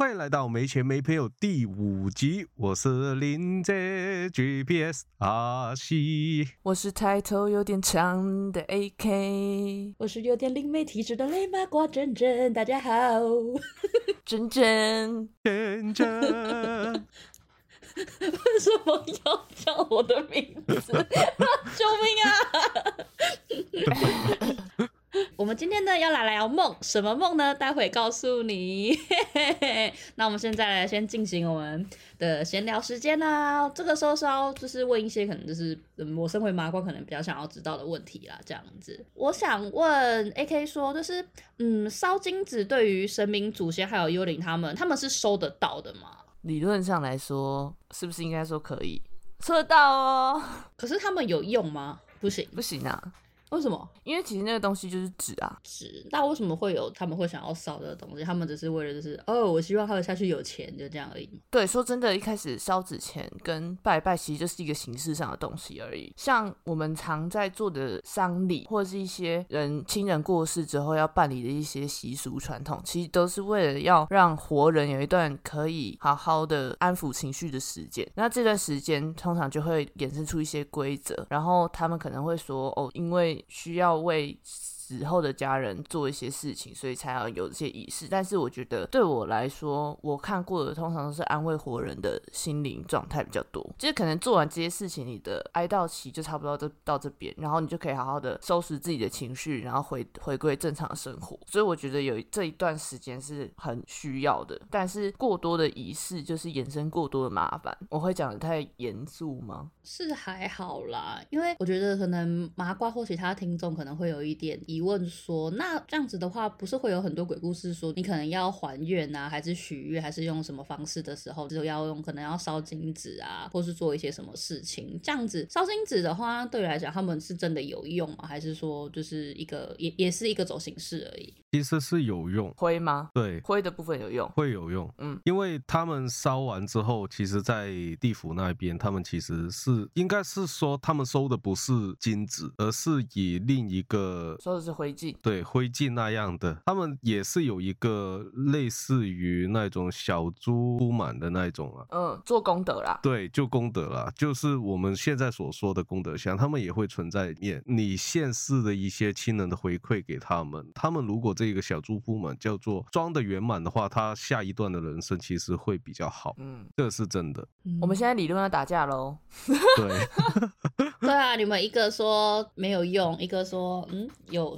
欢迎来到没钱没朋友第五集，我是林杰 GPS 阿西。我是抬头有点长的 AK，我是有点灵媒体质的雷麻瓜珍珍，大家好。真真，真真，为什么要叫我的名字？救命啊！我们今天呢要来聊梦，什么梦呢？待会告诉你。那我们现在来先进行我们的闲聊时间啦。这个时候是要就是问一些可能就是嗯我身为麻瓜可能比较想要知道的问题啦，这样子。我想问 A K 说，就是嗯烧金子对于神明祖先还有幽灵他们，他们是收得到的吗？理论上来说，是不是应该说可以收得到哦？可是他们有用吗？不行，不行啊，为什么？因为其实那个东西就是纸啊。纸，那为什么会有他们会想要烧这个东西？他们只是为了就是哦，我希望他们下去有钱，就这样而已吗。对，说真的，一开始烧纸钱跟拜拜其实就是一个形式上的东西而已。像我们常在做的丧礼，或者是一些人亲人过世之后要办理的一些习俗传统，其实都是为了要让活人有一段可以好好的安抚情绪的时间。那这段时间通常就会衍生出一些规则，然后他们可能会说哦，因为需要为死后的家人做一些事情，所以才要有这些仪式。但是我觉得对我来说，我看过的通常都是安慰活人的心灵状态比较多。就是可能做完这些事情，你的哀悼期就差不多到到这边，然后你就可以好好的收拾自己的情绪，然后回回归正常生活。所以我觉得有这一段时间是很需要的。但是过多的仪式就是衍生过多的麻烦。我会讲的太严肃吗？是还好啦，因为我觉得可能麻瓜或其他听众可能会有一点疑问说，那这样子的话，不是会有很多鬼故事说你可能要还愿啊，还是许愿，还是用什么方式的时候，就要用可能要烧金纸啊，或是做一些什么事情？这样子烧金纸的话，对你来讲，他们是真的有用吗？还是说就是一个也也是一个走形式而已？其实是有用，灰吗？对，灰的部分有用。会有用。嗯，因为他们烧完之后，其实，在地府那边，他们其实是应该是说，他们收的不是金子，而是以另一个是灰烬。对灰烬那样的，他们也是有一个类似于那种小猪铺满的那种啊。嗯，做功德啦。对，就功德啦，就是我们现在所说的功德箱，他们也会存在里面。你现世的一些亲人的回馈给他们，他们如果这个小猪铺满叫做装的圆满的话，他下一段的人生其实会比较好，嗯，这是真的。嗯我们现在理论要打架喽。对，对啊，你们一个说没有用，一个说嗯有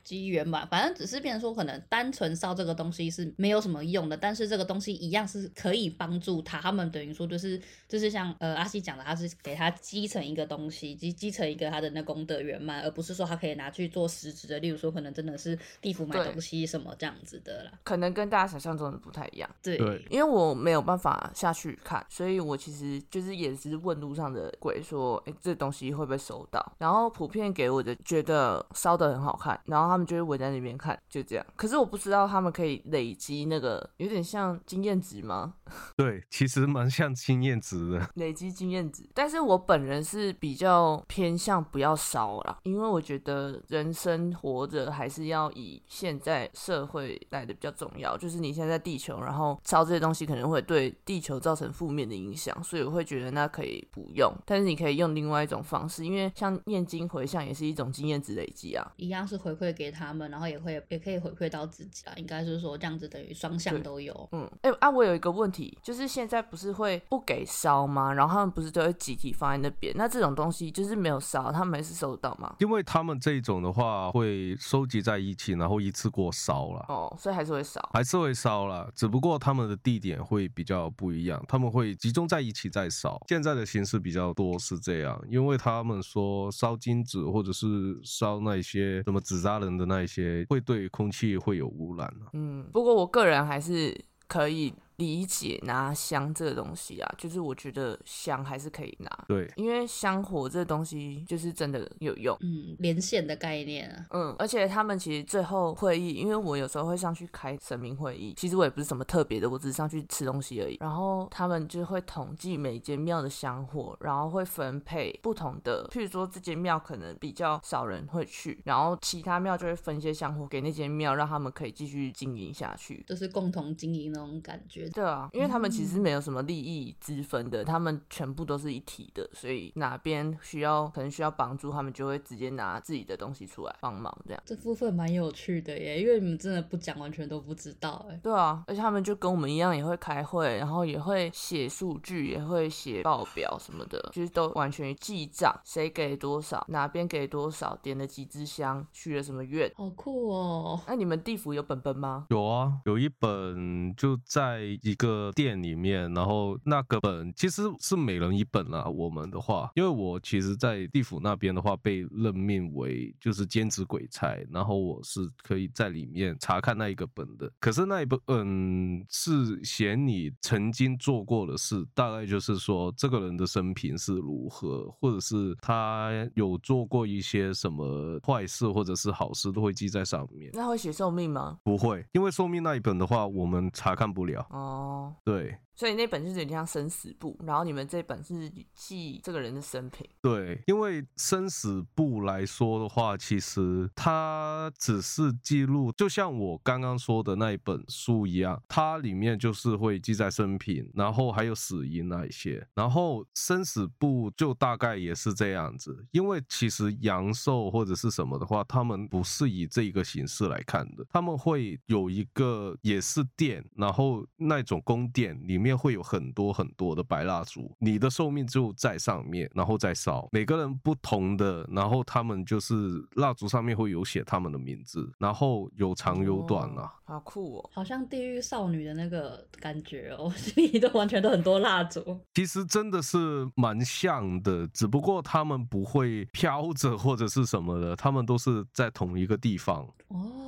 机缘吧，反正只是变成说可能单纯烧这个东西是没有什么用的，但是这个东西一样是可以帮助他。他们等于说就是就是像呃阿西讲的，他是给他积成一个东西，积积成一个他的那功德圆满，而不是说他可以拿去做实质的，例如说可能真的是地府买东西什么这样子的啦。可能跟大家想象中的不太一样，对，对因为我没有办法下去看，所以我其实就是也是问路上的鬼说，哎、这东西会不会收到？然后普遍给我的觉得烧的很好看，然后他们就会围在那边看，就这样。可是我不知道他们可以累积那个有点像经验值吗？对，其实蛮像经验值的。累积经验值，但是我本人是比较偏向不要烧啦，因为我觉得人生活着还是要以现在社会来的比较重要。就是你现在在地球，然后烧这些东西可能会对地球造成负面的影响，所以我会觉得那可以不用，但是你可以用另外一种方式，因为像念经回向也是一种经验值累积啊。一样是回馈给他们，然后也会也可以回馈到自己啊，应该是说这样子等于双向都有。嗯，哎、啊，我有一个问题，就是现在不是会不给烧吗？然后他们不是都会集体放在那边？那这种东西就是没有烧，他们还是收得到吗？因为他们这种的话会收集在一起，然后一次过烧了。哦，所以还是会烧。还是会烧了，只不过他们的地点会比较不一样，他们会集中在一起再烧。现在的形式比较多是这样，因为他们说烧金纸或者是烧那些什么纸扎人的那一些，会对空气会有污染啊。嗯，不过我个人还是可以理解拿香这个东西啊，就是我觉得香还是可以拿，对，因为香火这东西就是真的有用。嗯，连线的概念啊。嗯，而且他们其实最后会议，因为我有时候会上去开神明会议，其实我也不是什么特别的，我只是上去吃东西而已。然后他们就会统计每间庙的香火，然后会分配不同的，譬如说这间庙可能比较少人会去，然后其他庙就会分一些香火给那间庙，让他们可以继续经营下去。就是共同经营那种感觉，对啊，因为他们其实没有什么利益之分的，他们全部都是一体的，所以哪边需要可能需要帮助，他们就会直接拿自己的东西出来帮忙，这样。这部分蛮有趣的耶，因为你们真的不讲，完全都不知道哎。对啊，而且他们就跟我们一样，也会开会，然后也会写数据，也会写报表什么的，就是都完全记账，谁给多少，哪边给多少，点了几支香，许了什么愿。好酷哦！那你们地府有本本吗？有啊，有一本就在一个店里面，然后那个本其实是每人一本啦。我们的话，因为我其实，在地府那边的话，被任命为就是兼职鬼差，然后我是可以在里面查看那一个本的。可是那一本嗯是写你曾经做过的事，大概就是说这个人的生平是如何，或者是他有做过一些什么坏事或者是好事，都会记在上面。那会写寿命吗？不会，因为寿命那一本的话，我们查看不了。哦，哦。对。所以那本就是有点像生死簿，然后你们这本是记这个人的生平。对，因为生死簿来说的话，其实它只是记录，就像我刚刚说的那一本书一样，它里面就是会记载生平，然后还有死因那一些，然后生死簿就大概也是这样子。因为其实阳寿或者是什么的话，他们不是以这一个形式来看的，他们会有一个也是殿，然后那种宫殿里面会有很多很多的白蜡烛，你的寿命就在上面，然后再烧。每个人不同的，然后他们就是蜡烛上面会有写他们的名字，然后有长有短啊。哦好酷哦！好像地狱少女的那个感觉哦，心里都完全都很多蜡烛。其实真的是蛮像的，只不过他们不会飘着或者是什么的，他们都是在同一个地方。哦，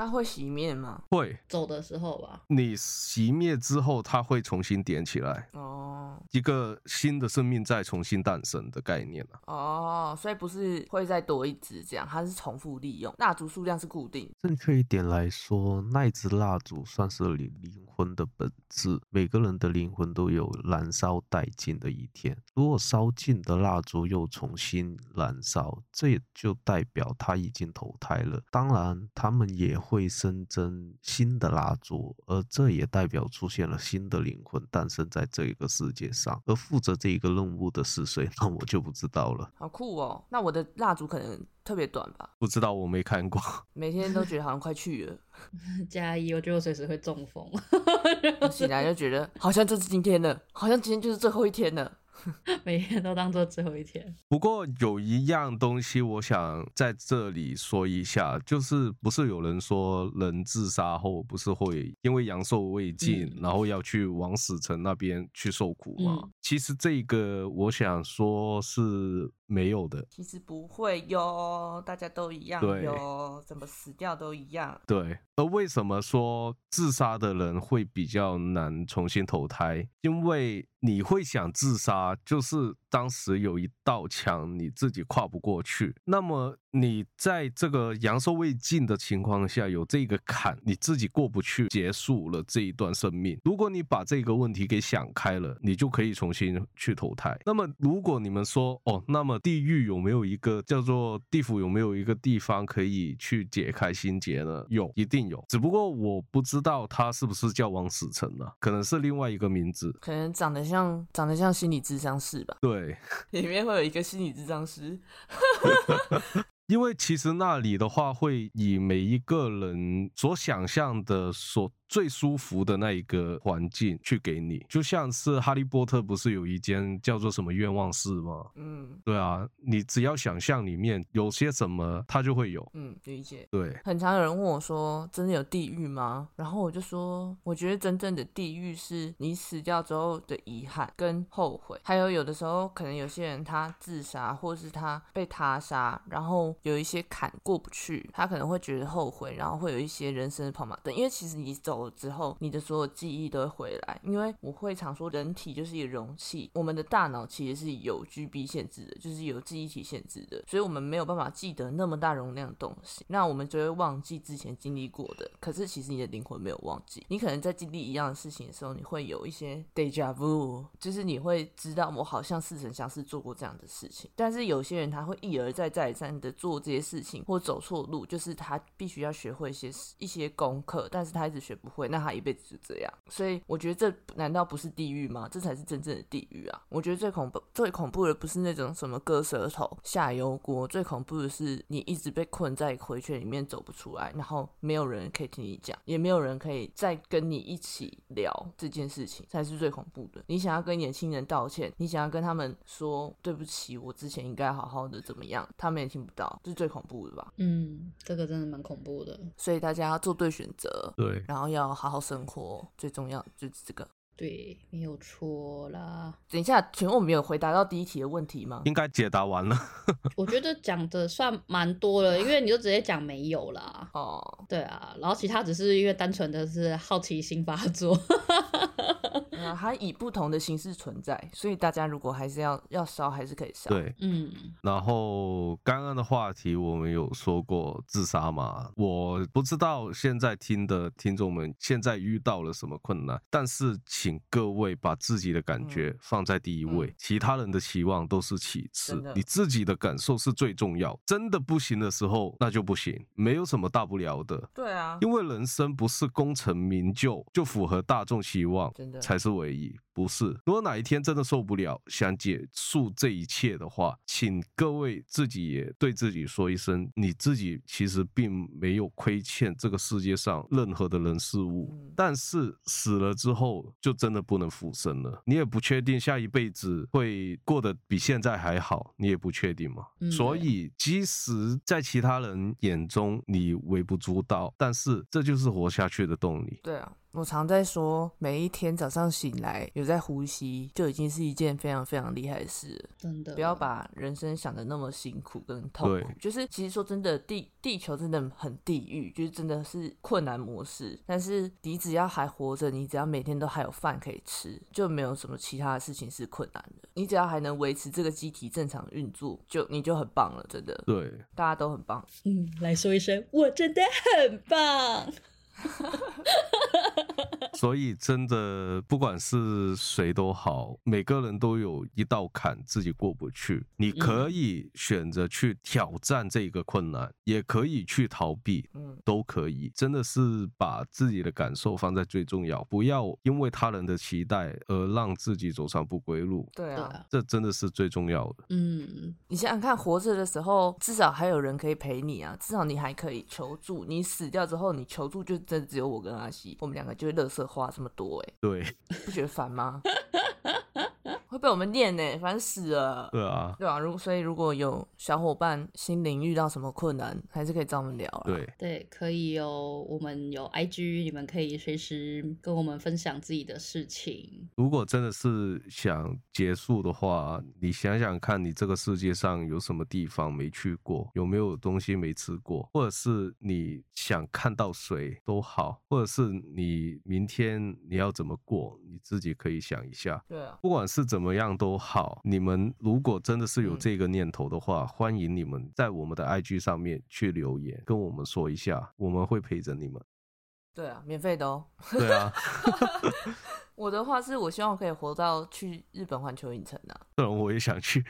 那会熄灭吗？会，走的时候吧。你熄灭之后，它会重新点起来，哦一个新的生命再重新诞生的概念啊。哦，所以不是会再多一支这样，它是重复利用，蜡烛数量是固定。正确一点来说，那一支蜡烛算是你灵魂的本质。每个人的灵魂都有燃烧殆尽的一天。如果烧尽的蜡烛又重新燃烧，这也就代表他已经投胎了。当然，他们也会生增新的蜡烛，而这也代表出现了新的灵魂诞生在这一个世界上。而负责这一个任务的是谁，那我就不知道了。好酷哦！那我的蜡烛可能特别短吧，不知道我没看过，每天都觉得好像快去了，加一，我觉得我随时会中风。我醒来就觉得好像就是今天了，好像今天就是最后一天了。每天都当做最后一天。不过有一样东西，我想在这里说一下，就是不是有人说人自杀后不是会因为阳寿未尽，嗯然后要去往死城那边去受苦吗？嗯其实这个我想说是没有的。其实不会哟，大家都一样对哟，怎么死掉都一样。对，而为什么说自杀的人会比较难重新投胎？因为你会想自杀，就是当时有一道墙你自己跨不过去，那么你在这个阳寿未尽的情况下，有这个坎你自己过不去，结束了这一段生命。如果你把这个问题给想开了，你就可以重新去投胎。那么，如果你们说哦，那么地狱有没有一个叫做地府有没有一个地方可以去解开心结呢？有，一定有。只不过我不知道它是不是叫往死城呢、可能是另外一个名字。可能长得像长得像心理智商室吧，对，里面会有一个心理智障师。因为其实那里的话，会以每一个人所想象的、所最舒服的那一个环境去给你，就像是哈利波特不是有一间叫做什么愿望室吗？嗯对啊，你只要想象里面有些什么，它就会有。嗯，理解。对，很常有人问我说：“真的有地狱吗？”然后我就说：“我觉得真正的地狱是你死掉之后的遗憾跟后悔，还有有的时候可能有些人他自杀，或是他被他杀，然后有一些坎过不去，他可能会觉得后悔，然后会有一些人生的跑马灯。因为其实你走了之后，你的所有记忆都会回来。因为我会常说，人体就是一个容器，我们的大脑其实是有 GB 限制的，就是有记忆体限制的，所以我们没有办法记得那么大容量的东西，那我们就会忘记之前经历过的。可是其实你的灵魂没有忘记，你可能在经历一样的事情的时候，你会有一些 deja vu，就是你会知道我好像似曾相识做过这样的事情。但是有些人他会一而再再三的做这些事情，或走错路，就是他必须要学会一些一些功课，但是他一直学不会，那他一辈子就这样。所以我觉得这难道不是地狱吗？这才是真正的地狱啊！我觉得最恐怖、最恐怖的不是那种什么割舌头、下油锅，最恐怖的是你一直被困在回圈里面走不出来，然后没有人可以听你讲，也没有人可以再跟你一起聊这件事情，才是最恐怖的。你想要跟年轻人道歉，你想要跟他们说对不起，我之前应该好好的怎么样，他们也听不到，这是最恐怖的吧？嗯，这个真的蛮恐怖的。所以大家要做对选择，对，然后要要好好生活，最重要就是这个。对，没有错啦。等一下，请问我们有回答到第一题的问题吗？应该解答完了。我觉得讲的算蛮多了，因为你就直接讲没有啦。哦，对啊，然后其他只是因为单纯的是好奇心发作。啊，它以不同的形式存在，所以大家如果还是要要烧，还是可以烧。对，嗯，然后刚刚的话题我们有说过自杀嘛？我不知道现在听的听众们现在遇到了什么困难，但是请各位把自己的感觉放在第一位，嗯其他人的期望都是其次，你自己的感受是最重要。真的不行的时候，那就不行，没有什么大不了的。对啊，因为人生不是功成名就，就符合大众期望真的才是唯一，不是。如果哪一天真的受不了，想结束这一切的话，请各位自己也对自己说一声，你自己其实并没有亏欠这个世界上任何的人事物。嗯但是死了之后，就真的不能复生了。你也不确定下一辈子会过得比现在还好，你也不确定嘛。嗯所以，即使在其他人眼中你微不足道，但是这就是活下去的动力。对啊，我常在说，每一天早上醒来有在呼吸，就已经是一件非常非常厉害的事了。真的不要把人生想的那么辛苦跟痛苦，就是其实说真的，地地球真的很地狱，就是真的是困难模式。但是你只要还活着，你只要每天都还有饭可以吃，就没有什么其他的事情是困难的。你只要还能维持这个机体正常运作，就你就很棒了，真的，对，大家都很棒。嗯，来说一声，我真的很棒。所以真的不管是谁都好，每个人都有一道坎自己过不去。你可以选择去挑战这个困难，也可以去逃避，嗯，都可以。真的是把自己的感受放在最重要，不要因为他人的期待而让自己走上不归路。对啊。对啊，这真的是最重要的。嗯，你想想看，活着的时候，至少还有人可以陪你啊，至少你还可以求助。你死掉之后，你求助就真的只有我跟阿西，我们两个就会乐色话这么多、欸，对，不觉得烦吗？会被我们念呢、烦死了。对啊，对啊，如所以如果有小伙伴心灵遇到什么困难，还是可以找我们聊啊。对，对，可以哦我们有 IG，你们可以随时跟我们分享自己的事情。如果真的是想结束的话，你想想看，你这个世界上有什么地方没去过，有没有东西没吃过，或者是你想看到谁都好，或者是你明天你要怎么过，你自己可以想一下。对啊，不管是怎么样都好，你们如果真的是有嗯这个念头的话，欢迎你们在我们的 IG 上面去留言，跟我们说一下，我们会陪着你们。对啊，免费的哦。对啊，我的话是我希望可以活到去日本环球影城啊。不然我也想去。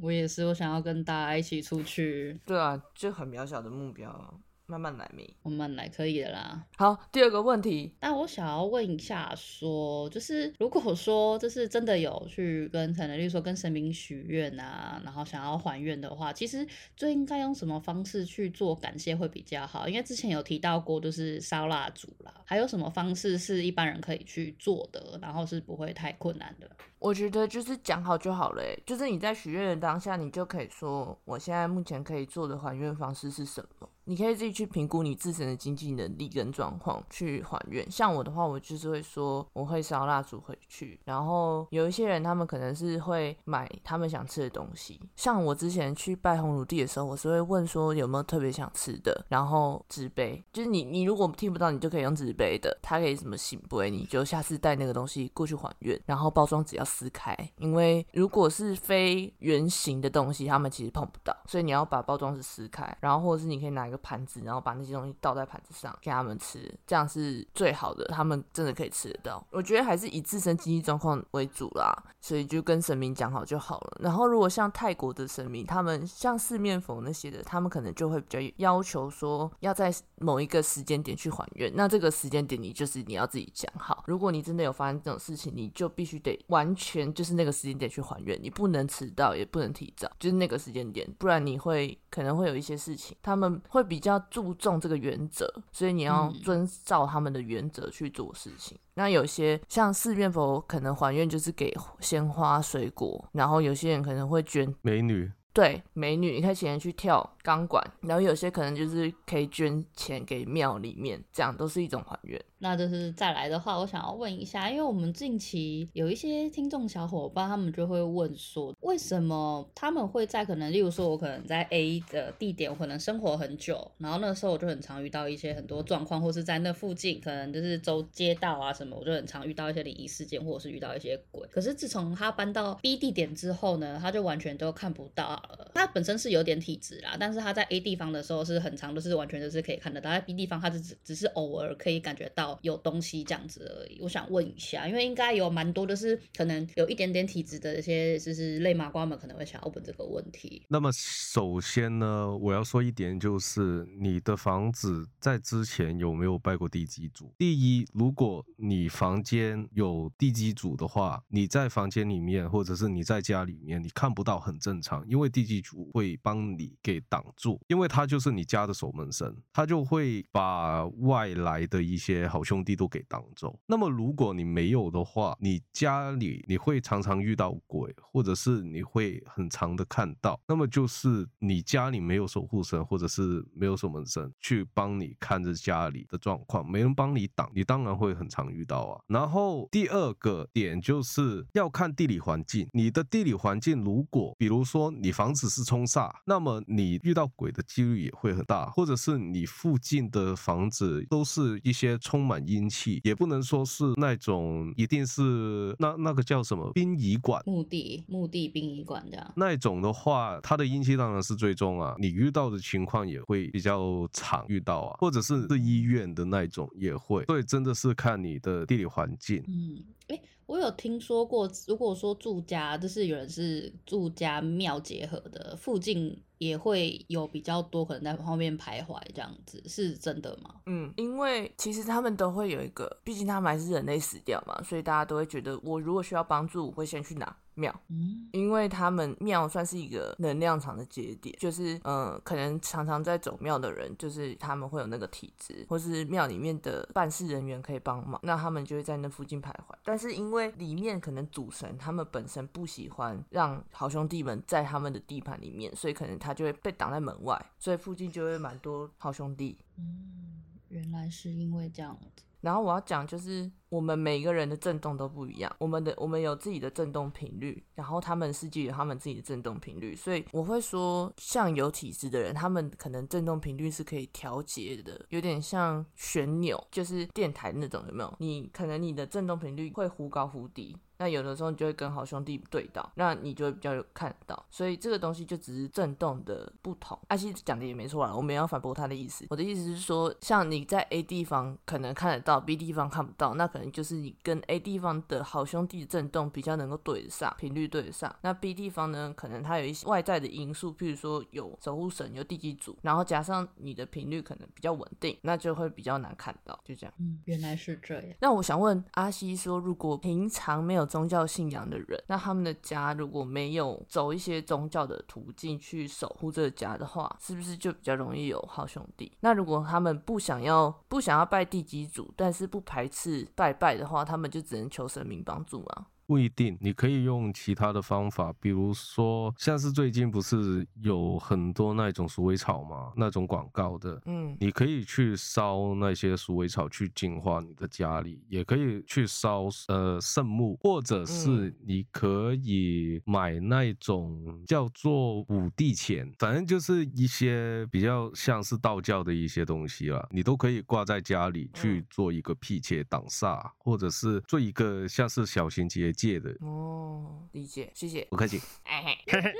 我也是，我想要跟大家一起出去，对啊，就很渺小的目标啊，慢慢来咪。慢慢来，可以的啦。好，第二个问题，那我想要问一下说就是如果说就是真的有去跟陈能，例如说跟神明许愿啊，然后想要还愿的话，其实最应该用什么方式去做感谢会比较好？因为之前有提到过，就是烧蜡烛啦，还有什么方式是一般人可以去做的，然后是不会太困难的？我觉得就是讲好就好了，哎，就是你在许愿的当下，你就可以说，我现在目前可以做的还愿方式是什么？你可以自己去评估你自身的经济能力跟状况去还愿。像我的话，我就是会说我会烧蜡烛回去，然后有一些人他们可能是会买他们想吃的东西。像我之前去拜红炉地的时候，我是会问说有没有特别想吃的，然后纸杯，就是你你如果听不到，你就可以用纸杯的，它可以什么醒杯，你就下次带那个东西过去还愿，然后包装纸要撕开，因为如果是非圆形的东西，他们其实碰不到，所以你要把包装纸撕开，然后或者是你可以拿一个盘子，然后把那些东西倒在盘子上给他们吃，这样是最好的，他们真的可以吃得到。我觉得还是以自身经济状况为主啦，所以就跟神明讲好就好了。然后如果像泰国的神明，他们像四面佛那些的，他们可能就会比较要求说要在某一个时间点去还愿，那这个时间点你就是你要自己讲好。如果你真的有发生这种事情，你就必须得完全就是那个时间点去还愿，你不能迟到，也不能提早，就是那个时间点，不然你会可能会有一些事情，他们会比较注重这个原则，所以你要嗯遵照他们的原则去做事情。那有些像寺院佛可能还愿就是给鲜花、水果，然后有些人可能会捐美女，对，美女，你可以请人去跳钢管，然后有些可能就是可以捐钱给庙里面，这样都是一种还愿。那就是再来的话，我想要问一下，因为我们近期有一些听众小伙伴，他们就会问说，为什么他们会在可能，例如说，我可能在 A 的地点，我可能生活很久，然后那时候我就很常遇到一些很多状况，或是在那附近，可能就是周街道啊什么，我就很常遇到一些灵异事件，或者是遇到一些鬼。可是自从他搬到 B 地点之后呢，他就完全都看不到了。他本身是有点体质啦，但是他在 A 地方的时候是很长，就是完全就是可以看得到，在 B 地方他是只只是偶尔可以感觉到有东西这样子而已。我想问一下，因为应该有蛮多的是可能有一点点体质的一些就是类麻瓜们可能会想要问这个问题。那么首先呢，我要说一点，就是你的房子在之前有没有拜过地基主？第一，如果你房间有地基主的话，你在房间里面或者是你在家里面，你看不到很正常，因为地基主会帮你给挡住，因为他就是你家的守门神，他就会把外来的一些好兄弟都给挡走。那么如果你没有的话，你家里你会常常遇到鬼，或者是你会很常的看到，那么就是你家里没有守护神，或者是没有守门神去帮你看着家里的状况，没人帮你挡，你当然会很常遇到啊。然后第二个点就是要看地理环境，你的地理环境如果比如说你房子是冲煞，那么你遇到鬼的几率也会很大，或者是你附近的房子都是一些充满阴气，也不能说是那种一定是那那个叫什么殡仪馆。墓地、墓地殡仪馆这样。那一种的话，它的阴气当然是最重啊，你遇到的情况也会比较常遇到啊，或者是是医院的那一种也会，所以真的是看你的地理环境。嗯，哎，我有听说过，如果说住家，就是有人是住家庙结合的，附近也会有比较多可能在后面徘徊这样子，是真的吗？嗯，因为其实他们都会有一个，毕竟他们还是人类死掉嘛，所以大家都会觉得，我如果需要帮助，我会先去哪庙。嗯，因为他们庙算是一个能量场的节点，就是嗯、呃可能常常在走庙的人，就是他们会有那个体质，或是庙里面的办事人员可以帮忙，那他们就会在那附近徘徊。但是因为里面可能主神他们本身不喜欢让好兄弟们在他们的地盘里面，所以可能他就会被挡在门外，所以附近就会蛮多好兄弟。嗯，原来是因为这样子。然后我要讲就是，我们每个人的震动都不一样，我们的我们有自己的震动频率，然后他们世界有他们自己的震动频率，所以我会说，像有体质的人，他们可能震动频率是可以调节的，有点像旋钮，就是电台那种，有没有？你可能你的震动频率会忽高忽低。那有的时候你就会跟好兄弟对到，那你就会比较有看到，所以这个东西就只是震动的不同。阿西讲的也没错啦，我没有要反驳他的意思。我的意思是说，像你在 A 地方可能看得到，B 地方看不到，那可能就是你跟 A 地方的好兄弟的震动比较能够对得上，频率对得上。那 B 地方呢，可能它有一些外在的因素，譬如说有守护神、有地基组，然后加上你的频率可能比较稳定，那就会比较难看到。就这样。嗯，原来是这样。那我想问阿西说，如果平常没有宗教信仰的人，那他们的家如果没有走一些宗教的途径去守护这个家的话，是不是就比较容易有好兄弟？那如果他们不想要不想要拜地基主，但是不排斥拜拜的话，他们就只能求神明帮助啊。不一定，你可以用其他的方法，比如说，像是最近不是有很多那种鼠尾草嘛，那种广告的，嗯。你可以去烧那些鼠尾草去净化你的家里，也可以去烧呃圣木，或者是嗯。你可以买那种叫做五帝钱，反正就是一些比较像是道教的一些东西啦，你都可以挂在家里去嗯。做一个辟邪挡煞，或者是做一个像是小型结界的。哦，理解，谢谢。不客气。哎 嘿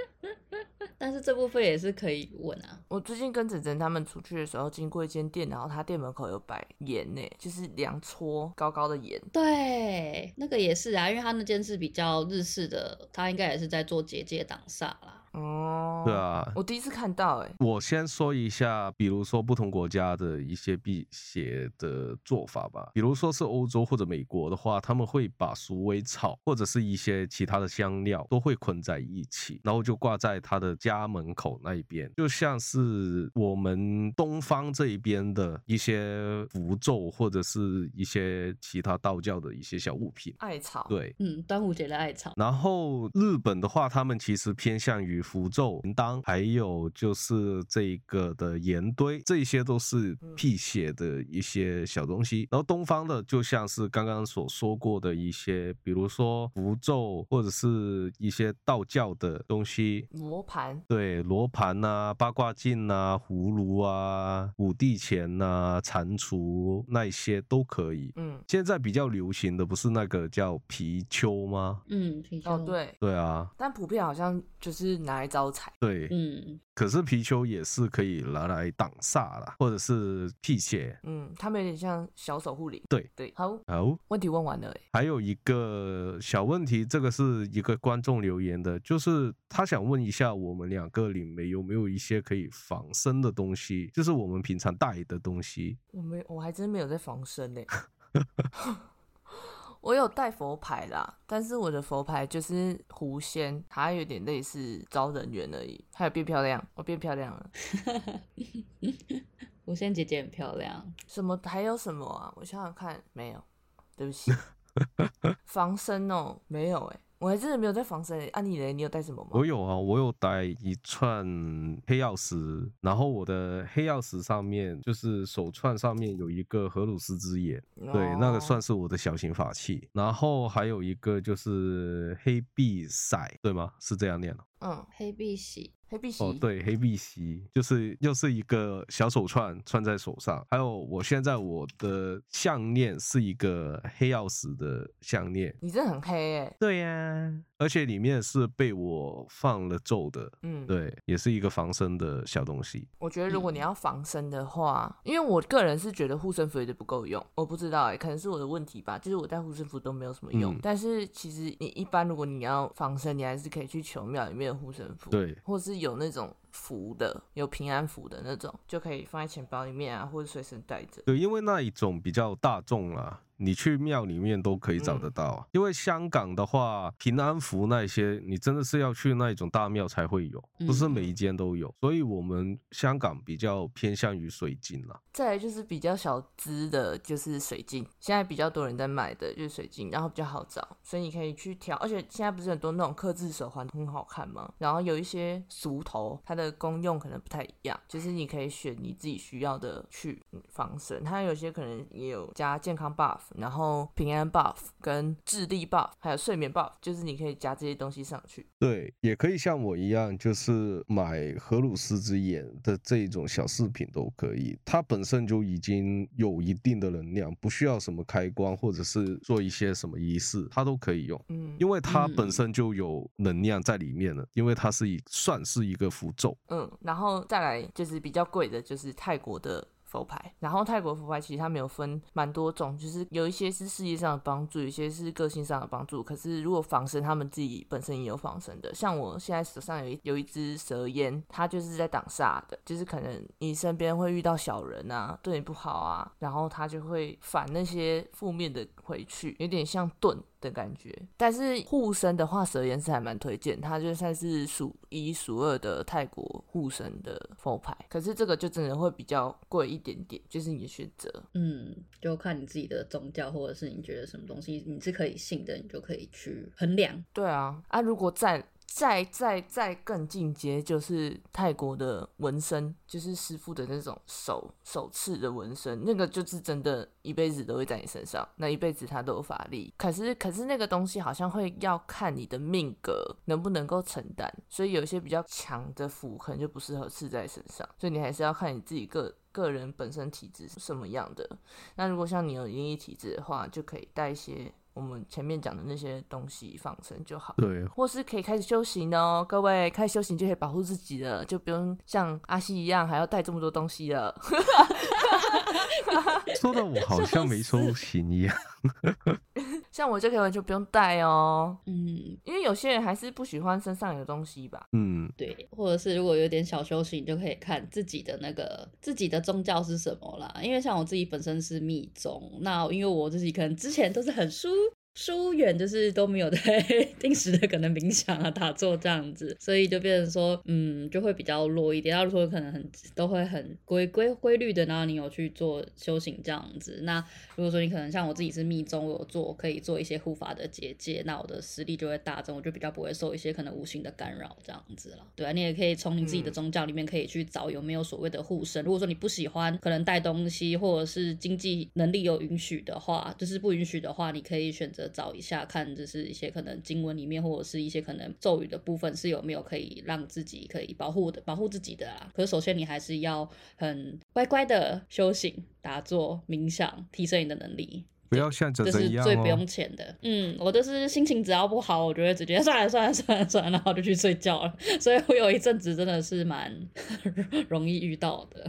但是这部分也是可以问啊。我最近跟子珍他们出去的时候，经过一间店，然后他店门口有摆盐呢，就是两撮高高的盐。对，那个也是啊，因为他那间是比较日式的，他应该也是在做结界挡煞啦。哦，对，啊，我第一次看到，哎，我先说一下，比如说不同国家的一些辟邪的做法吧。比如说是欧洲或者美国的话，他们会把鼠尾草或者是一些其他的香料都会捆在一起，然后就挂在他的家门口那一边，就像是我们东方这一边的一些符咒或者是一些其他道教的一些小物品。艾草，，对，嗯，端午节的艾草，然后日本的话，他们其实偏向于符咒、铃铛，还有就是这个的盐堆，这些都是辟邪的一些小东西。然后东方的，就像是刚刚所说过的一些，比如说符咒或者是一些道教的东西。罗盘，对，罗盘呐、八卦镜呐、葫芦啊、五帝钱呐、蟾蜍那一些都可以。嗯，现在比较流行的不是那个叫貔貅吗？嗯，貔貅，哦，，对，对啊，但普遍好像就是拿来招财。对，嗯，可是貔貅也是可以拿来挡煞啦，或者是辟邪。嗯，他们有点像小守护灵。对对，好，好，问题问完了，哎，还有一个小问题，这个是一个观众留言的，就是他想问一下我们两个里面有没有一些可以防身的东西，就是我们平常带的东西。我没，我还真没有在防身呢。我有带佛牌啦，但是我的佛牌就是狐仙，它有点类似招人缘而已。还有变漂亮，我变漂亮了。狐仙姐姐很漂亮，什么还有什么啊？我想想看，没有，对不起。防身哦，没有哎，我还真的没有在防身哎。啊，你嘞？你有带什么吗？我有啊，我有带一串黑曜石，然后我的黑曜石上面就是手串上面有一个荷鲁斯之眼，对，那个算哦是我的小型法器。然后还有一个就是黑碧骰，对吗？是这样念的。嗯，黑碧玺，黑碧玺。哦，对，黑碧玺就是又是一个小手串串在手上，还有我现在我的项链是一个黑曜石的项链。你这很黑哎。对呀、而且里面是被我放了咒的，嗯，对，也是一个防身的小东西。我觉得如果嗯你要防身的话，因为我个人是觉得护身符有点不够用，我不知道哎、可能是我的问题吧，就是我带护身符都没有什么用。嗯但是其实你一般如果你要防身，你还是可以去求庙里面的护身符，，对，或是有那种符的，有平安符的那种，就可以放在钱包里面啊，或者随身带着。对，因为那一种比较大众啦，你去庙里面都可以找得到啊。因为香港的话，平安符那些，你真的是要去那一种大庙才会有，不是每一间都有。所以我们香港比较偏向于水晶啦。再来就是比较小资的，就是水晶，现在比较多人在买的就是水晶，然后比较好找，所以你可以去挑。而且现在不是很多那种刻字手环很好看吗？然后有一些俗头，它的功用可能不太一样，就是你可以选你自己需要的去嗯防身。它有些可能也有加健康 buff，然后平安 buff 跟智力 buff，还有睡眠 buff，就是你可以加这些东西上去。对，也可以像我一样，就是买荷鲁斯之眼的这一种小饰品都可以。它本身就已经有一定的能量，不需要什么开光或者是做一些什么仪式，它都可以用。嗯，因为它本嗯身就有能量在里面了，因为它是一算是一个符咒。嗯，然后再来就是比较贵的，就是泰国的佛牌。然后泰国佛牌其实它没有分蛮多种，就是有一些是事业上的帮助，有一些是个性上的帮助。可是如果防身，他们自己本身也有防身的。像我现在手上有一有一只蛇烟，它就是在挡煞的，就是可能你身边会遇到小人啊，对你不好啊，然后它就会反那些负面的回去，有点像盾。的感觉，但是护身的话，蛇岩是还蛮推荐，它就算是数一数二的泰国护身的佛牌。可是这个就真的会比较贵一点点，就是你的选择。嗯，就看你自己的宗教，或者是你觉得什么东西你是可以信的，你就可以去衡量。对啊，啊，如果再再再再更进阶，就是泰国的纹身，就是师傅的那种手手刺的纹身，那个就是真的一辈子都会在你身上，那一辈子他都有法力。可是可是那个东西好像会要看你的命格能不能够承担，所以有一些比较强的符可能就不适合刺在身上，所以你还是要看你自己个。个人本身体质是什么样的，那如果像你有阴异体质的话，就可以带一些我们前面讲的那些东西放生就好。对，或是可以开始修行哦，各位开始修行就可以保护自己了，就不用像阿西一样还要带这么多东西了。说的我好像没修行一样。像我就可以完全不用带哦，嗯，因为有些人还是不喜欢身上有东西吧。嗯，对，或者是如果有点小修行，就可以看自己的那个自己的宗教是什么啦。因为像我自己本身是密宗，那因为我自己可能之前都是很疏疏远，就是都没有在 定时的可能冥想啊、打坐这样子，所以就变成说，嗯，就会比较弱一点。要说可能很都会很规规规律的，然后你有去做修行这样子。那如果说你可能像我自己是密宗，我有做可以做一些护法的结界，那我的实力就会大增，我就比较不会受一些可能无形的干扰这样子了。对啊，你也可以从你自己的嗯宗教里面可以去找有没有所谓的护身。如果说你不喜欢可能带东西，或者是经济能力有允许的话，就是不允许的话，你可以选择找一下看，就是一些可能经文里面或者是一些可能咒语的部分是有没有可以让自己可以保护的保护自己的啦。可是首先你还是要很乖乖的修行、打坐、冥想，提升你的能力。不要像哲哲一样哦最不用。钱的。嗯，我就是心情只要不好，我就会直接 算了算了算了算了，然后就去睡觉了。所以我有一阵子真的是蛮 容易遇到的，